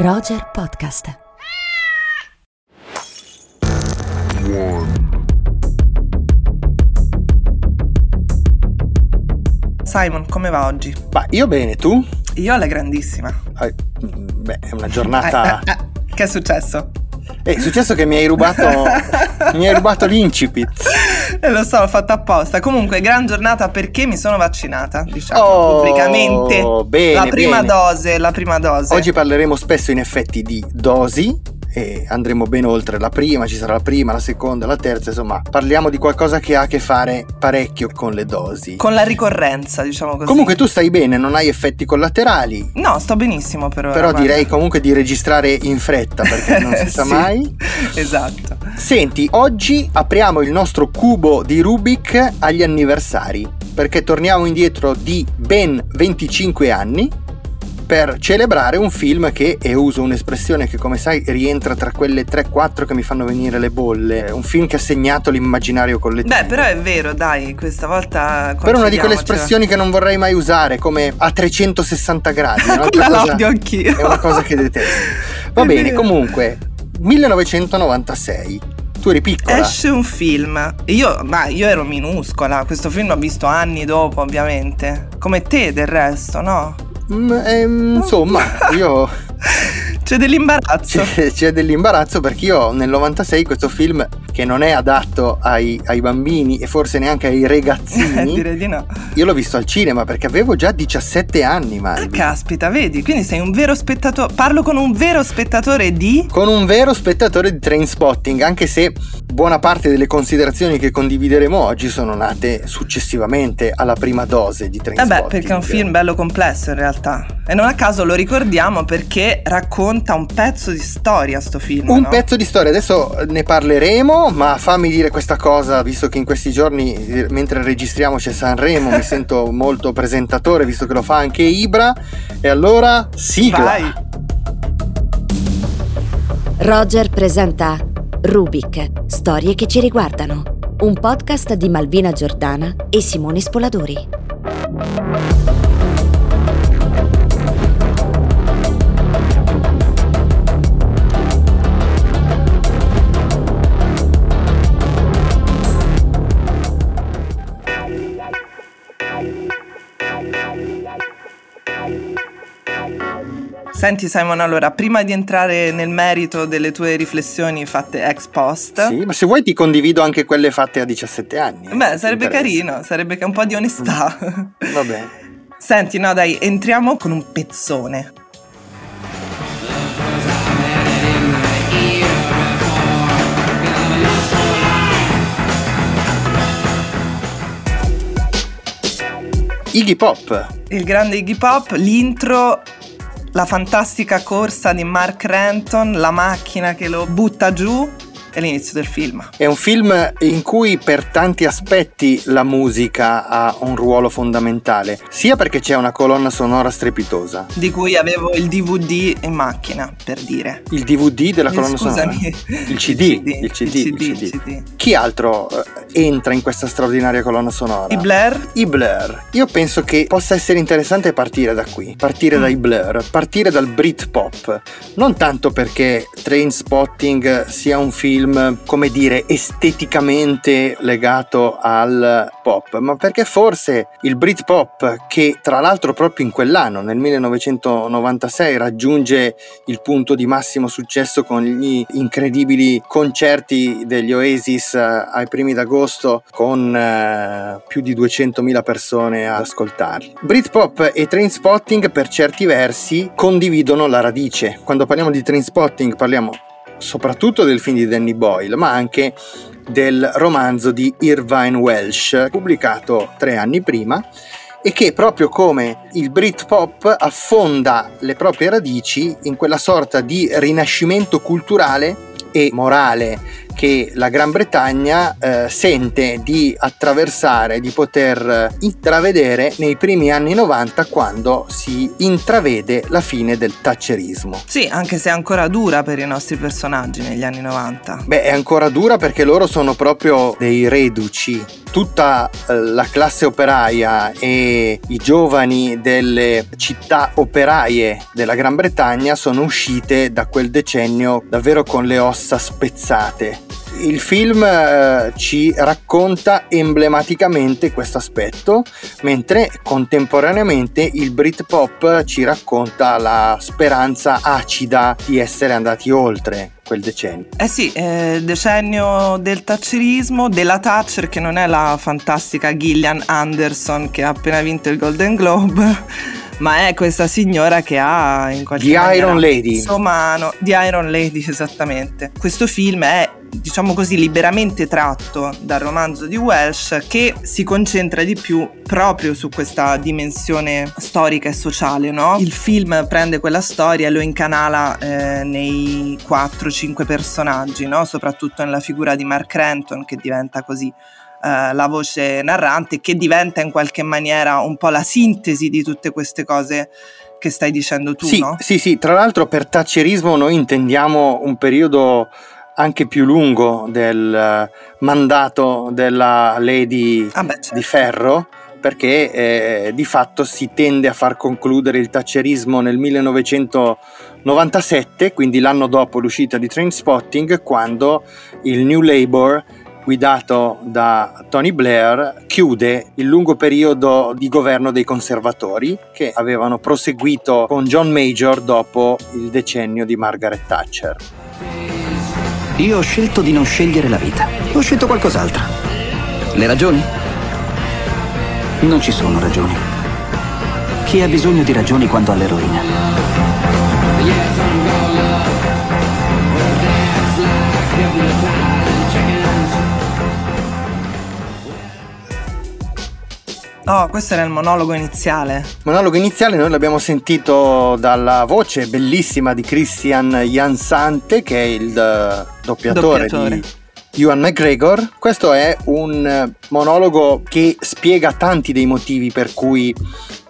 Roger Podcast. Simon, come va oggi? Ma io bene, tu? Io alla grandissima. Eh, beh, è una giornata... Eh, eh, eh, che è successo? È successo che mi hai rubato, mi hai rubato l'incipit. E lo so, l'ho fatto apposta. Comunque, gran giornata perché mi sono vaccinata, diciamo, Oh, pubblicamente. bene, la prima bene. dose, la prima dose. Oggi parleremo spesso in effetti di dosi e andremo ben oltre la prima, ci sarà la prima, la seconda, la terza, insomma, parliamo di qualcosa che ha a che fare parecchio con le dosi. Con la ricorrenza, diciamo così. Comunque tu stai bene, non hai effetti collaterali, No, sto benissimo per ora. però guarda. direi comunque di registrare in fretta perché non si sa Sì, mai. Esatto. Senti, oggi apriamo il nostro cubo di Rubik agli anniversari, perché torniamo indietro di ben 25 anni per celebrare un film che, e uso un'espressione che come sai rientra tra quelle 3-4 che mi fanno venire le bolle, un film che ha segnato l'immaginario collettivo. Beh, però è vero, dai, questa volta. Per una di quelle espressioni che non vorrei mai usare, come a 360 gradi. la cosa- odio anch'io. È una cosa che detesto. Va È bene, vero. comunque, 1996. Tu eri piccola. Esce un film. Io, ma io ero minuscola. Questo film l'ho visto anni dopo, ovviamente. Come te, del resto, no? Mm, ehm, insomma, io C'è dell'imbarazzo. c'è, c'è dell'imbarazzo perché io nel 96 questo film che non è adatto ai, ai bambini e forse neanche ai ragazzini, Direi di no. io l'ho visto al cinema perché avevo già 17 anni, Ah, Malvi. caspita, vedi? Quindi sei un vero spettatore. Parlo con un vero spettatore di. Con un vero spettatore di train spotting, anche se buona parte delle considerazioni che condivideremo oggi sono nate successivamente alla prima dose di train Vabbè, spotting. perché è un film bello complesso in realtà. E non a caso lo ricordiamo perché racconta un pezzo di storia sto film. Un no? pezzo di storia, adesso ne parleremo, ma fammi dire questa cosa, visto che in questi giorni, eh, mentre registriamo c'è Sanremo, mi sento molto presentatore, visto che lo fa anche Ibra, e allora sigla! Vai. Roger presenta Rubik, storie che ci riguardano. Un podcast di Malvina Giordana e Simone Spoladori. Senti Simon, allora, prima di entrare nel merito delle tue riflessioni fatte ex post, Sì, ma se vuoi ti condivido anche quelle fatte a 17 anni. eh, beh, sarebbe carino, sarebbe che un po' di onestà. Va bene. Senti, no dai, entriamo con un pezzone. Iggy Pop, Il grande Iggy Pop, l'intro, la fantastica corsa di Mark Renton, la macchina che lo butta giù e l'inizio del film. È un film in cui per tanti aspetti la musica ha un ruolo fondamentale, sia perché c'è una colonna sonora strepitosa, Di cui avevo il DVD in macchina, per dire. il DVD della colonna Scusami. sonora, il CD, il CD, il CD. il CD. Chi altro eh, entra in questa straordinaria colonna sonora? I Blair? I Blur. Io penso che possa essere interessante partire da qui, partire Mm. dai Blur, partire dal Britpop. Non tanto perché Train Spotting sia un film, come dire, esteticamente legato al pop, ma perché forse il Britpop, che tra l'altro proprio in quell'anno, nel 1996, raggiunge il punto di massimo successo con gli incredibili concerti degli Oasis eh, ai primi d'agosto con eh, più di 200.000 persone ad ascoltarli. Britpop e Trainspotting per certi versi condividono la radice. Quando parliamo di Trainspotting parliamo soprattutto del film di Danny Boyle, ma anche del romanzo di Irvine Welsh, pubblicato tre anni prima e che proprio come il Britpop affonda le proprie radici in quella sorta di rinascimento culturale e morale che la Gran Bretagna eh, sente di attraversare, di poter intravedere nei primi anni 90 quando si intravede la fine del thatcherismo. Sì, anche se è ancora dura per i nostri personaggi negli anni 90. Beh, è ancora dura perché loro sono proprio dei reduci tutta eh, la classe operaia e i giovani delle città operaie della Gran Bretagna sono uscite da quel decennio davvero con le ossa spezzate. Il film eh, ci racconta emblematicamente questo aspetto, mentre contemporaneamente il Britpop ci racconta la speranza acida di essere andati oltre quel decennio. Eh sì, eh, decennio del thatcherismo, della Thatcher che non è la fantastica Gillian Anderson che ha appena vinto il Golden Globe, ma è questa signora che ha in qualche The maniera... Iron Lady. Insomma, no, The Iron Lady, esattamente. Questo film è diciamo così, liberamente tratto dal romanzo di Welsh che si concentra di più proprio su questa dimensione storica e sociale, no? Il film prende quella storia e lo incanala eh, nei 4-5 personaggi, no? Soprattutto nella figura di Mark Renton che diventa così Uh, la voce narrante che diventa in qualche maniera un po' la sintesi di tutte queste cose che stai dicendo tu, sì, no? Sì, sì, tra l'altro per taccerismo noi intendiamo un periodo anche più lungo del eh, mandato della Lady ah beh, certo. di Ferro perché eh, di fatto si tende a far concludere il taccerismo nel 1997, quindi l'anno dopo l'uscita di Trainspotting, quando il New Labour guidato da Tony Blair chiude il lungo periodo di governo dei conservatori che avevano proseguito con John Major dopo il decennio di Margaret Thatcher. Io ho scelto di non scegliere la vita. Ho scelto qualcos'altro. Le ragioni? Non ci sono ragioni. Chi ha bisogno di ragioni quando ha l'eroina? No, questo era il monologo iniziale. Monologo iniziale noi l'abbiamo sentito dalla voce bellissima di Christian Jansante, che è il uh, doppiatore, doppiatore. di Ewan McGregor. Questo è un monologo che spiega tanti dei motivi per cui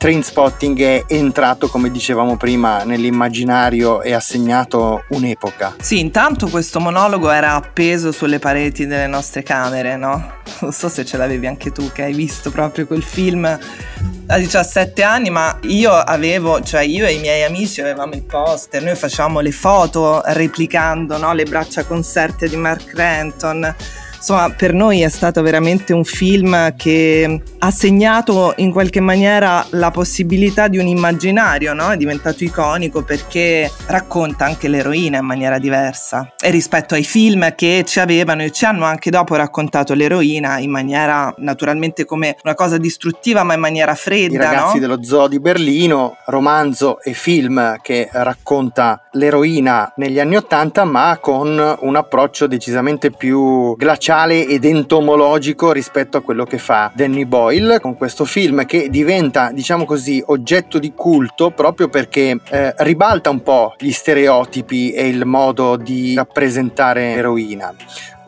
Trainspotting è entrato, come dicevamo prima, nell'immaginario e ha segnato un'epoca. Sì, intanto questo monologo era appeso sulle pareti delle nostre camere, no? Non so se ce l'avevi anche tu, che hai visto proprio quel film a 17 anni, ma io avevo, cioè io e i miei amici avevamo il poster, noi facevamo le foto replicando no? le braccia conserte di Mark Renton on Insomma, per noi è stato veramente un film che ha segnato in qualche maniera la possibilità di un immaginario, no? È diventato iconico perché racconta anche l'eroina in maniera diversa. E rispetto ai film che ci avevano e ci hanno anche dopo raccontato l'eroina in maniera naturalmente come una cosa distruttiva, ma in maniera fredda. I ragazzi no? dello zoo di Berlino, romanzo e film che racconta l'eroina negli anni Ottanta, ma con un approccio decisamente più glaciale commerciale ed entomologico rispetto a quello che fa Danny Boyle con questo film che diventa, diciamo così, oggetto di culto proprio perché eh, ribalta un po' gli stereotipi e il modo di rappresentare l'eroina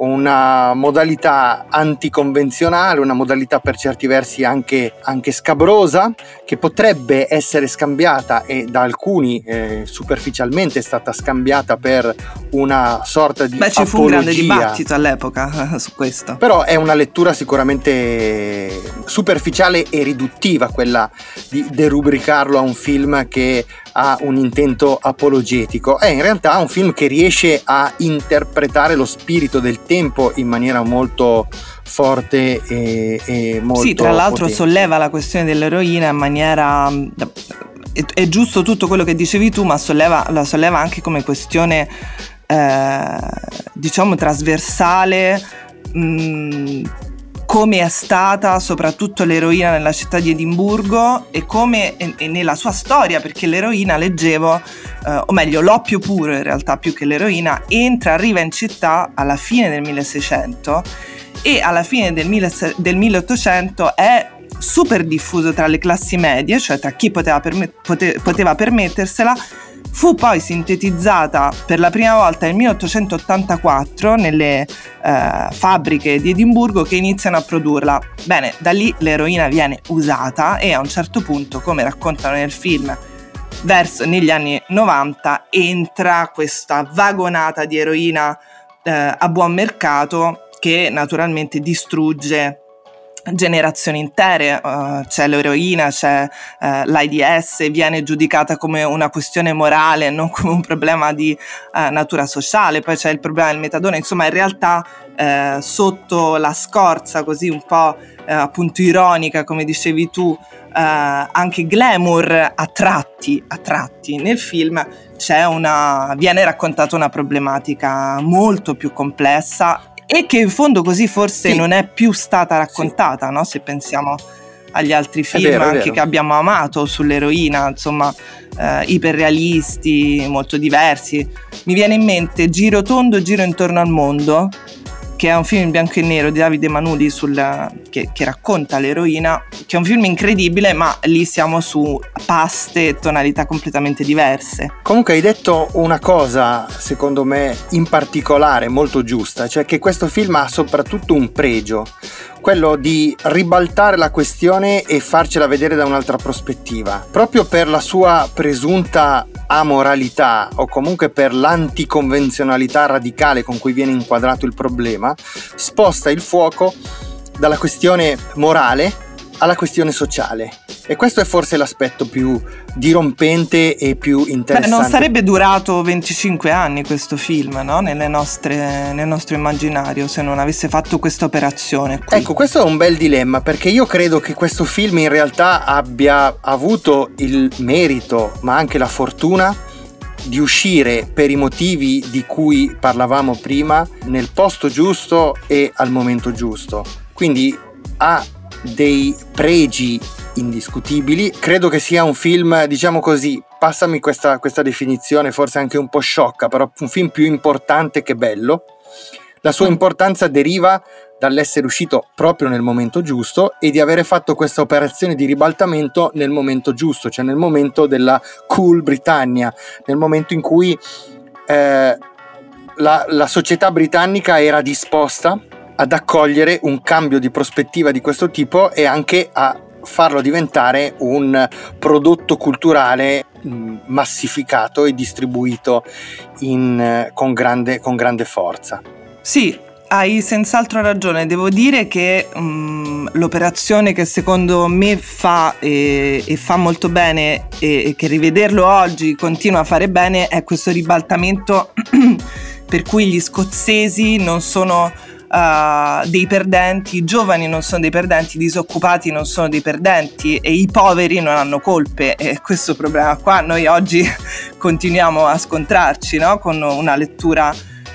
una modalità anticonvenzionale, una modalità per certi versi anche, anche scabrosa, che potrebbe essere scambiata e da alcuni eh, superficialmente è stata scambiata per una sorta di... Beh, ci fu un grande dibattito all'epoca su questo. Però è una lettura sicuramente superficiale e riduttiva quella di derubricarlo a un film che ha un intento apologetico, è in realtà un film che riesce a interpretare lo spirito del tempo in maniera molto forte e, e molto Sì, tra l'altro potente. solleva la questione dell'eroina in maniera è, è, giusto tutto quello che dicevi tu, ma solleva, la solleva anche come questione eh, diciamo trasversale mh, come è stata soprattutto l'eroina nella città di Edimburgo e come e, e nella sua storia, perché l'eroina leggevo, eh, o meglio l'oppio puro in realtà più che l'eroina, entra, arriva in città alla fine del 1600 e alla fine del, mille, del 1800 è super diffuso tra le classi medie, cioè tra chi poteva, permet- pote- poteva permettersela, fu poi sintetizzata per la prima volta nel 1884 nelle eh, fabbriche di Edimburgo che iniziano a produrla. Bene, da lì l'eroina viene usata e a un certo punto, come raccontano nel film, verso negli anni 90 entra questa vagonata di eroina eh, a buon mercato che naturalmente distrugge generazioni intere, uh, c'è l'eroina, c'è uh, l'AIDS, viene giudicata come una questione morale, non come un problema di uh, natura sociale, poi c'è il problema del metadone, insomma in realtà sotto la scorza così un po' appunto ironica come dicevi tu, anche glamour a tratti, a tratti nel film una, viene raccontata una problematica molto più complessa e che in fondo così forse sì. non è più stata raccontata, sì. no? se pensiamo agli altri film vero, anche che abbiamo amato sull'eroina, insomma, eh, iperrealisti, molto diversi. Mi viene in mente Giro tondo, Giro intorno al mondo, che è un film in bianco e nero di Davide Manuli sul, che, che, racconta l'eroina, che è un film incredibile, ma lì siamo su paste e tonalità completamente diverse. Comunque hai detto una cosa, secondo me, in particolare molto giusta, cioè che questo film ha soprattutto un pregio, quello di ribaltare la questione e farcela vedere da un'altra prospettiva, proprio per la sua presunta amoralità o comunque per l'anticonvenzionalità radicale con cui viene inquadrato il problema, sposta il fuoco dalla questione morale alla questione sociale. E questo è forse l'aspetto più dirompente e più interessante. Beh, non sarebbe durato 25 anni questo film, no? nostre, nel nostro immaginario, se non avesse fatto questa operazione. Qui. Ecco, questo è un bel dilemma, perché io credo che questo film in realtà abbia avuto il merito, ma anche la fortuna di uscire per i motivi di cui parlavamo prima nel posto giusto e al momento giusto. Quindi ha dei pregi indiscutibili. Credo che sia un film, diciamo così, passami questa, questa definizione, forse anche un po' sciocca, però un film più importante che bello. La sua importanza deriva dall'essere uscito proprio nel momento giusto e di avere fatto questa operazione di ribaltamento nel momento giusto, cioè nel momento della cool Britannia, nel momento in cui eh, la, la società britannica era disposta ad accogliere un cambio di prospettiva di questo tipo e anche a farlo diventare un prodotto culturale mm, massificato e distribuito in, con, grande, con, grande, forza. Sì, hai senz'altro ragione. Devo dire che um, l'operazione che secondo me fa e, e fa molto bene e, e che rivederlo oggi continua a fare bene è questo ribaltamento per cui gli scozzesi non sono uh, dei perdenti, i giovani non sono dei perdenti, i disoccupati non sono dei perdenti e i poveri non hanno colpe e questo problema qua noi oggi continuiamo a scontrarci no? con una lettura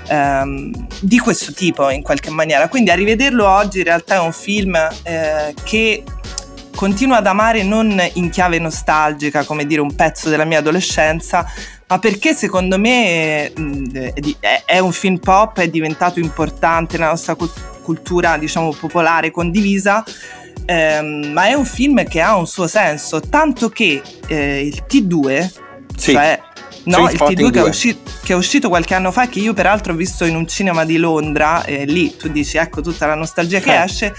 um, di questo tipo in qualche maniera. Quindi a rivederlo oggi in realtà è un film eh, che continuo ad amare non in chiave nostalgica, come dire un pezzo della mia adolescenza, ma perché secondo me è un film pop, è diventato importante nella nostra cultura, diciamo, popolare condivisa. Ehm, ma è un film che ha un suo senso, tanto che eh, il T2, sì. cioè No, il T2 che è, uscito, che è, uscito, qualche anno fa, che io peraltro ho visto in un cinema di Londra, e lì tu dici ecco tutta la nostalgia che eh. esce.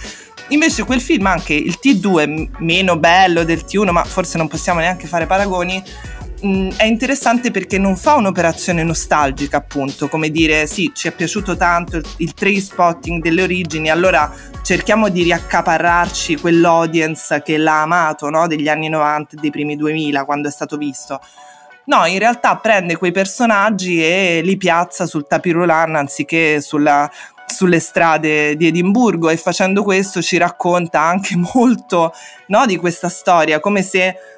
Invece quel film, anche il T2, meno bello del T1, ma forse non possiamo neanche fare paragoni, mh, è interessante perché non fa un'operazione nostalgica, appunto, come dire sì, ci è piaciuto tanto il, train spotting delle origini, allora cerchiamo di riaccaparrarci quell'audience che l'ha amato, no? degli anni 90 e dei primi 2000 quando è stato visto. No, in realtà prende quei personaggi e li piazza sul tapirulan anziché sulla, sulle strade di Edimburgo e facendo questo ci racconta anche molto no, di questa storia, come se Mm,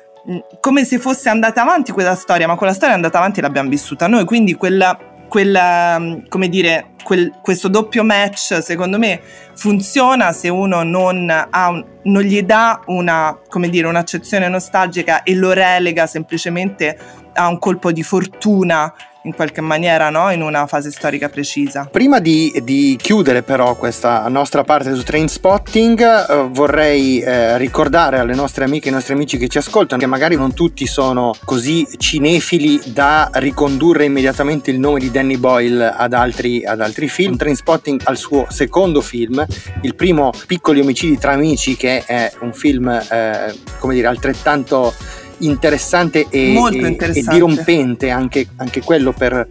come se fosse andata avanti quella storia, ma quella storia è andata avanti e l'abbiamo vissuta noi, quindi quella, quella come dire, quel, questo doppio match secondo me funziona se uno non, un, non gli dà una, dire, un'accezione nostalgica e lo relega semplicemente a un colpo di fortuna in qualche maniera no? in una fase storica precisa. Prima di, di chiudere però questa nostra parte su Train Spotting eh, vorrei eh, ricordare alle nostre amiche e ai nostri amici che ci ascoltano che magari non tutti sono così cinefili da ricondurre immediatamente il nome di Danny Boyle ad altri, ad altri film. Train Spotting al suo secondo film, il primo Piccoli omicidi tra amici che è un film eh, come dire altrettanto interessante e, interessante. e dirompente anche, anche quello per,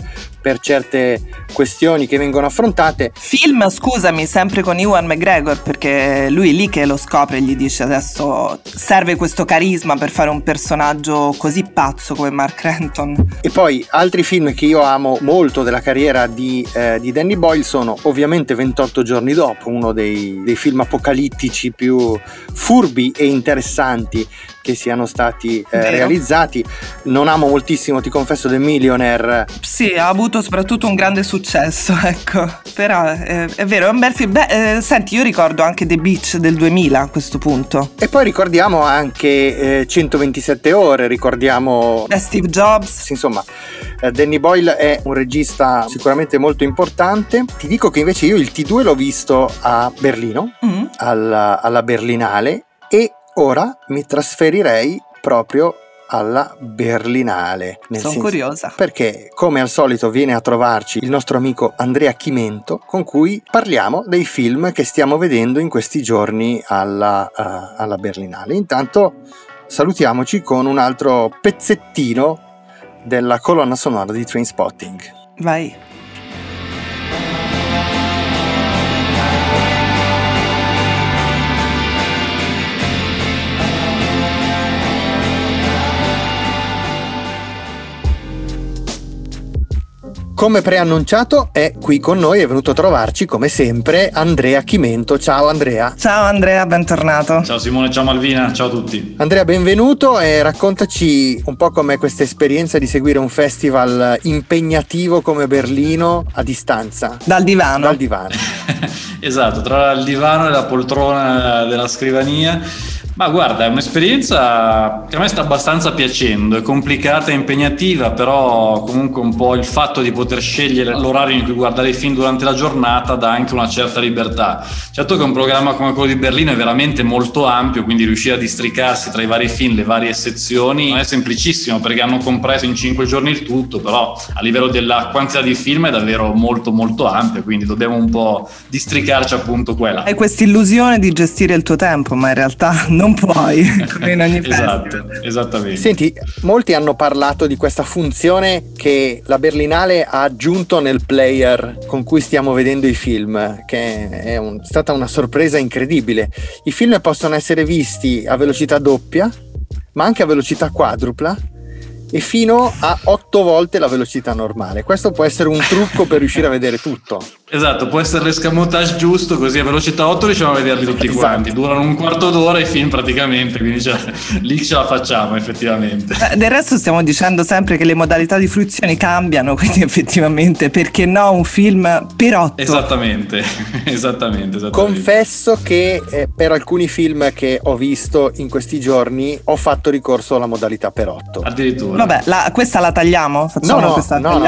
per certe questioni che vengono affrontate. Film, scusami, sempre con Ewan McGregor, perché lui è lì che lo scopre e gli dice adesso serve questo carisma per fare un personaggio così pazzo come Mark Renton. E poi altri film che io amo molto della carriera di, eh, di Danny Boyle sono ovviamente 28 giorni dopo, uno dei, dei film apocalittici più furbi e interessanti che siano stati eh, realizzati. Non amo moltissimo, ti confesso, The Millionaire. Sì, ha avuto soprattutto un grande successo, ecco. Però eh, è vero, è un bel film. Beh, eh, senti, io ricordo anche The Beach del 2000 a questo punto. E poi ricordiamo anche 127 eh, ore, ricordiamo... Eh, Steve Jobs. Insomma, eh, Danny Boyle è un regista sicuramente molto importante. Ti dico che invece io il T2 l'ho visto a Berlino, mm. alla, alla Berlinale, e ora mi trasferirei proprio alla Berlinale. Sono senso, curiosa. Perché, come al solito, viene a trovarci il nostro amico Andrea Chimento, con cui parliamo dei film che stiamo vedendo in questi giorni alla, uh, alla Berlinale. Intanto salutiamoci con un altro pezzettino della colonna sonora di Trainspotting. Vai. Come preannunciato è qui con noi, è venuto a trovarci come sempre Andrea Chimento. Ciao Andrea. Ciao Andrea, bentornato. Ciao Simone, ciao Malvina, ciao a tutti. Andrea, benvenuto e raccontaci un po' com'è questa esperienza di seguire un festival impegnativo come Berlino a distanza. Dal divano. Dal divano. esatto, tra il divano e la poltrona della scrivania ma guarda, è un'esperienza che a me sta abbastanza piacendo, è complicata e impegnativa, però comunque un po' il fatto di poter scegliere l'orario in cui guardare i film durante la giornata dà anche una certa libertà. Certo che un programma come quello di Berlino è veramente molto ampio, quindi riuscire a districarsi tra i vari film, le varie sezioni, non è semplicissimo perché hanno compreso in cinque giorni il tutto, però a livello della quantità di film è davvero molto molto ampio, quindi dobbiamo un po' districarci appunto quella. Hai questa illusione di gestire il tuo tempo, ma in realtà non non puoi, come in ogni Esatto, esattamente. Senti, molti hanno parlato di questa funzione che la Berlinale ha aggiunto nel player con cui stiamo vedendo i film, che è un, stata una sorpresa incredibile. I film possono essere visti a velocità doppia, ma anche a velocità quadrupla e fino a 8 volte la velocità normale. Questo può essere un trucco per riuscire a vedere tutto. Esatto, può essere l'escamotage giusto, così a velocità 8 riusciamo a vederli tutti esatto. quanti. Durano un quarto d'ora i film praticamente, quindi cioè, lì ce la facciamo effettivamente. Eh, del resto stiamo dicendo sempre che le modalità di fruizione cambiano, quindi effettivamente perché no un film per 8? Esattamente, esattamente, esattamente. Confesso che eh, per alcuni film che ho visto in questi giorni ho fatto ricorso alla modalità per 8. Addirittura. Vabbè, la, questa la tagliamo? Facciamo no, no, questa, no, no.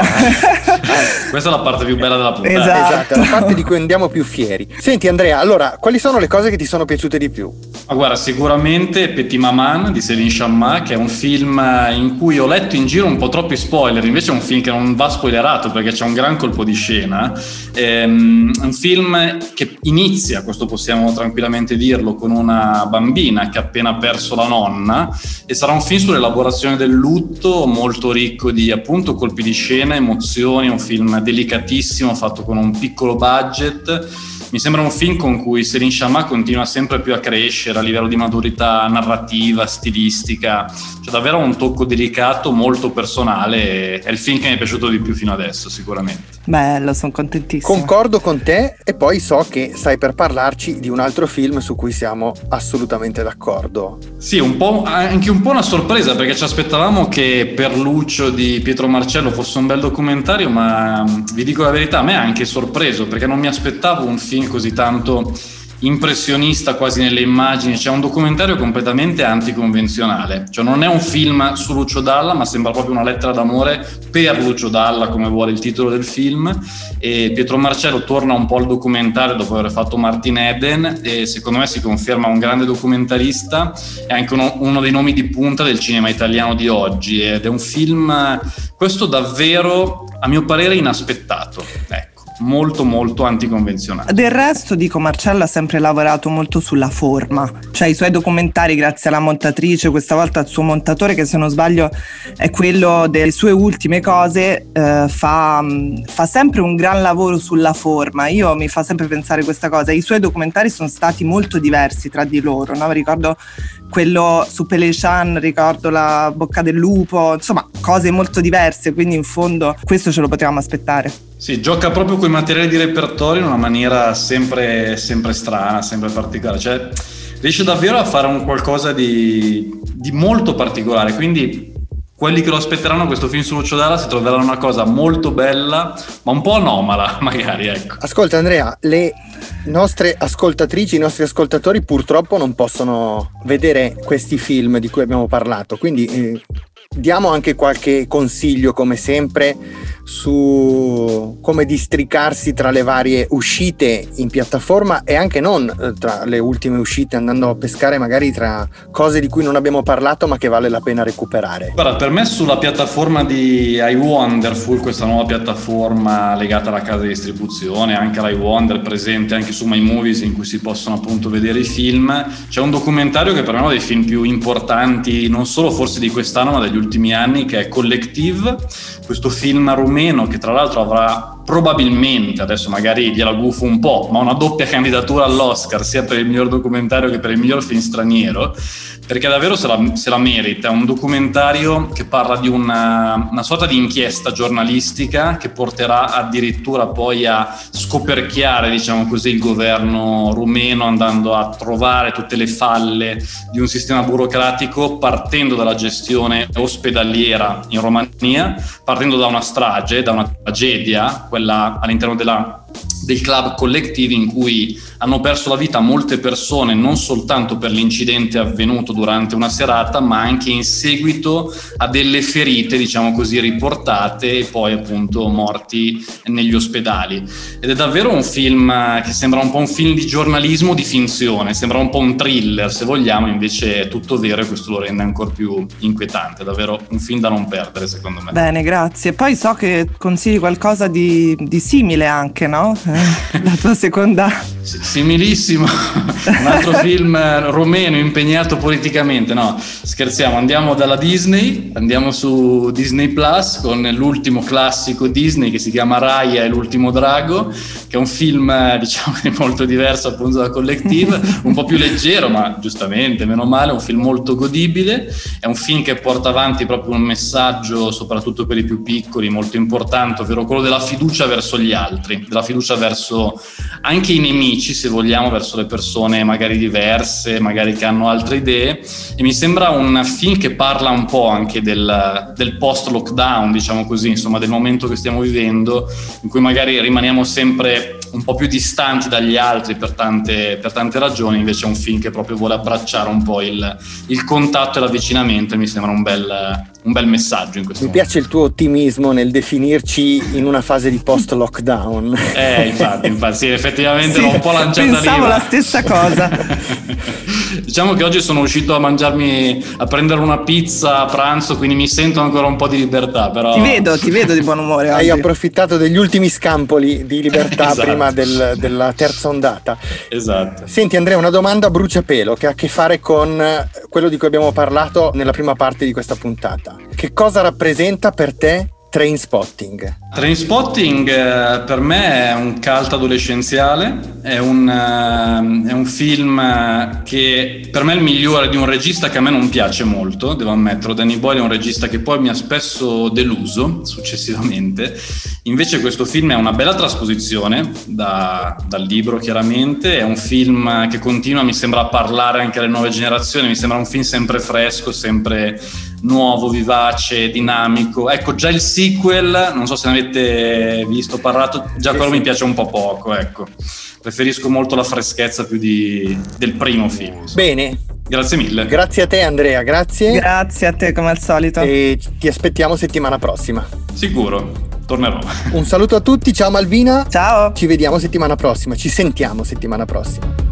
questa è la parte più bella della puntata. Esatto esatto, la parte di cui andiamo più fieri. Senti Andrea, allora, quali sono le cose che ti sono piaciute di più? Ma guarda, sicuramente Petit Maman di Céline Chamma, che è un film in cui ho letto in giro un po' troppi spoiler, invece è un film che non va spoilerato perché c'è un gran colpo di scena. È ehm, un film che inizia, questo possiamo tranquillamente dirlo, con una bambina che ha appena perso la nonna e sarà un film sull'elaborazione del lutto molto ricco di appunto colpi di scena, emozioni, un film delicatissimo fatto con un piccolo budget. Mi sembra un film con cui Serin Shamma continua sempre più a crescere a livello di maturità narrativa, stilistica, c'è davvero un tocco delicato, molto personale, è il film che mi è piaciuto di più fino adesso sicuramente. Bello, sono contentissimo. Concordo con te e poi so che stai per parlarci di un altro film su cui siamo assolutamente d'accordo. Sì, un po', anche un po' una sorpresa perché ci aspettavamo che Per Lucio di Pietro Marcello fosse un bel documentario, ma vi dico la verità, a me ha anche sorpreso perché non mi aspettavo un film così tanto impressionista quasi nelle immagini, c'è un documentario completamente anticonvenzionale, cioè non è un film su Lucio Dalla, ma sembra proprio una lettera d'amore per Lucio Dalla, come vuole il titolo del film, e Pietro Marcello torna un po' al documentario dopo aver fatto Martin Eden e secondo me si conferma un grande documentarista. E anche uno, uno dei nomi di punta del cinema italiano di oggi ed è un film, questo davvero a mio parere inaspettato. Ecco molto molto anticonvenzionale. Del resto dico Marcello ha sempre lavorato molto sulla forma, cioè i suoi documentari grazie alla montatrice, questa volta al suo montatore che se non sbaglio è quello delle sue ultime cose, eh, fa, fa, sempre un gran lavoro sulla forma, io mi fa sempre pensare questa cosa, i suoi documentari sono stati molto diversi tra di loro, no? ricordo quello su Pelechan, ricordo la bocca del lupo, insomma cose molto diverse, quindi in fondo questo ce lo potevamo aspettare. Sì, gioca proprio con i materiali di repertorio in una maniera sempre, sempre strana, sempre particolare. Cioè, riesce davvero a fare un qualcosa di, di molto particolare. Quindi quelli che lo aspetteranno questo film su Lucio Dalla si troveranno una cosa molto bella, ma un po' anomala, magari. Ecco. Ascolta, Andrea, le nostre ascoltatrici, i nostri ascoltatori purtroppo non possono vedere questi film di cui abbiamo parlato. Quindi eh, diamo anche qualche consiglio, come sempre, su come districarsi tra le varie uscite in piattaforma e anche non eh, tra le ultime uscite, andando a pescare magari tra cose di cui non abbiamo parlato ma che vale la pena recuperare. Guarda, per me sulla piattaforma di iWonderful, questa nuova piattaforma legata alla casa di distribuzione, anche l'iWonder presente anche su My Movies in cui si possono appunto vedere i film, c'è un documentario che per me è uno dei film più importanti, non solo forse di quest'anno ma degli ultimi anni, che è Collective, questo film rumeno che tra l'altro avrà probabilmente, adesso magari gliela gufo un po', ma una doppia candidatura all'Oscar sia per il miglior documentario che per il miglior film straniero, perché davvero se la, se la merita. È un documentario che parla di una, una, sorta di inchiesta giornalistica che porterà addirittura poi a scoperchiare, diciamo così, il governo rumeno andando a trovare tutte le falle di un sistema burocratico partendo dalla gestione ospedaliera in Romania, partendo da una strage, da una tragedia quella all'interno della, del club collettivi in cui hanno perso la vita molte persone non soltanto per l'incidente avvenuto durante una serata, ma anche in seguito a delle ferite, diciamo così, riportate e poi appunto morti negli ospedali. Ed è davvero un film che sembra un po' un film di giornalismo di finzione, sembra un po' un thriller se vogliamo, invece è tutto vero e questo lo rende ancora più inquietante, davvero un film da non perdere secondo me. Bene, grazie. Poi so che consigli qualcosa di, di simile anche, no? Eh, la tua seconda... Similissimo, un altro film romeno impegnato politicamente, no, scherziamo, andiamo dalla Disney, andiamo su Disney Plus con l'ultimo classico Disney che si chiama Raya e l'ultimo drago, che è un film diciamo molto diverso appunto da Collective, un po' più leggero, ma giustamente, meno male, un film molto godibile, è un film che porta avanti proprio un messaggio, soprattutto per i più piccoli, molto importante, ovvero quello della fiducia verso gli altri, della fiducia verso anche i nemici, se vogliamo, verso le persone magari diverse, magari che hanno altre idee. E mi sembra un film che parla un po' anche del, del post-lockdown, diciamo così, insomma, del momento che stiamo vivendo, in cui magari rimaniamo sempre un po' più distanti dagli altri per tante, per tante ragioni, invece è un film che proprio vuole abbracciare un po' il, il contatto e l'avvicinamento e mi sembra un bel, un bel messaggio in questo Mi momento. piace il tuo ottimismo nel definirci in una fase di post-lockdown. Eh, infatti, infatti sì, effettivamente sì, l'ho un po' lanciata pensavo lì. la stessa cosa. diciamo che oggi sono uscito a mangiarmi, a prendere una pizza a pranzo, quindi mi sento ancora un po' di libertà, però... Ti vedo, ti vedo di buon umore Hai approfittato degli ultimi scampoli di libertà esatto. prima del, della terza ondata. Esatto. Senti Andrea, una domanda a bruciapelo che ha a che fare con quello di cui abbiamo parlato nella prima parte di questa puntata. Che cosa rappresenta per te Train Spotting? Train Spotting eh, per me è un cult adolescenziale, è un, uh, è un, film che per me è il migliore di un regista che a me non piace molto, devo ammetterlo. Danny Boyle è un regista che poi mi ha spesso deluso successivamente. Invece questo film è una bella trasposizione da, dal libro chiaramente, è un film che continua, mi sembra, a parlare anche alle nuove generazioni, mi sembra un film sempre fresco, sempre nuovo, vivace, dinamico. Ecco, già il sequel, non so se ne avete visto, parlato, già quello mi piace un po' poco, ecco. Preferisco molto la freschezza più di, del primo film. Bene. Grazie mille. Grazie a te Andrea, grazie. Grazie a te come al solito. E ti aspettiamo settimana prossima. Sicuro tornerò. Un saluto a tutti, ciao Malvina. Ciao. Ci vediamo settimana prossima, ci sentiamo settimana prossima.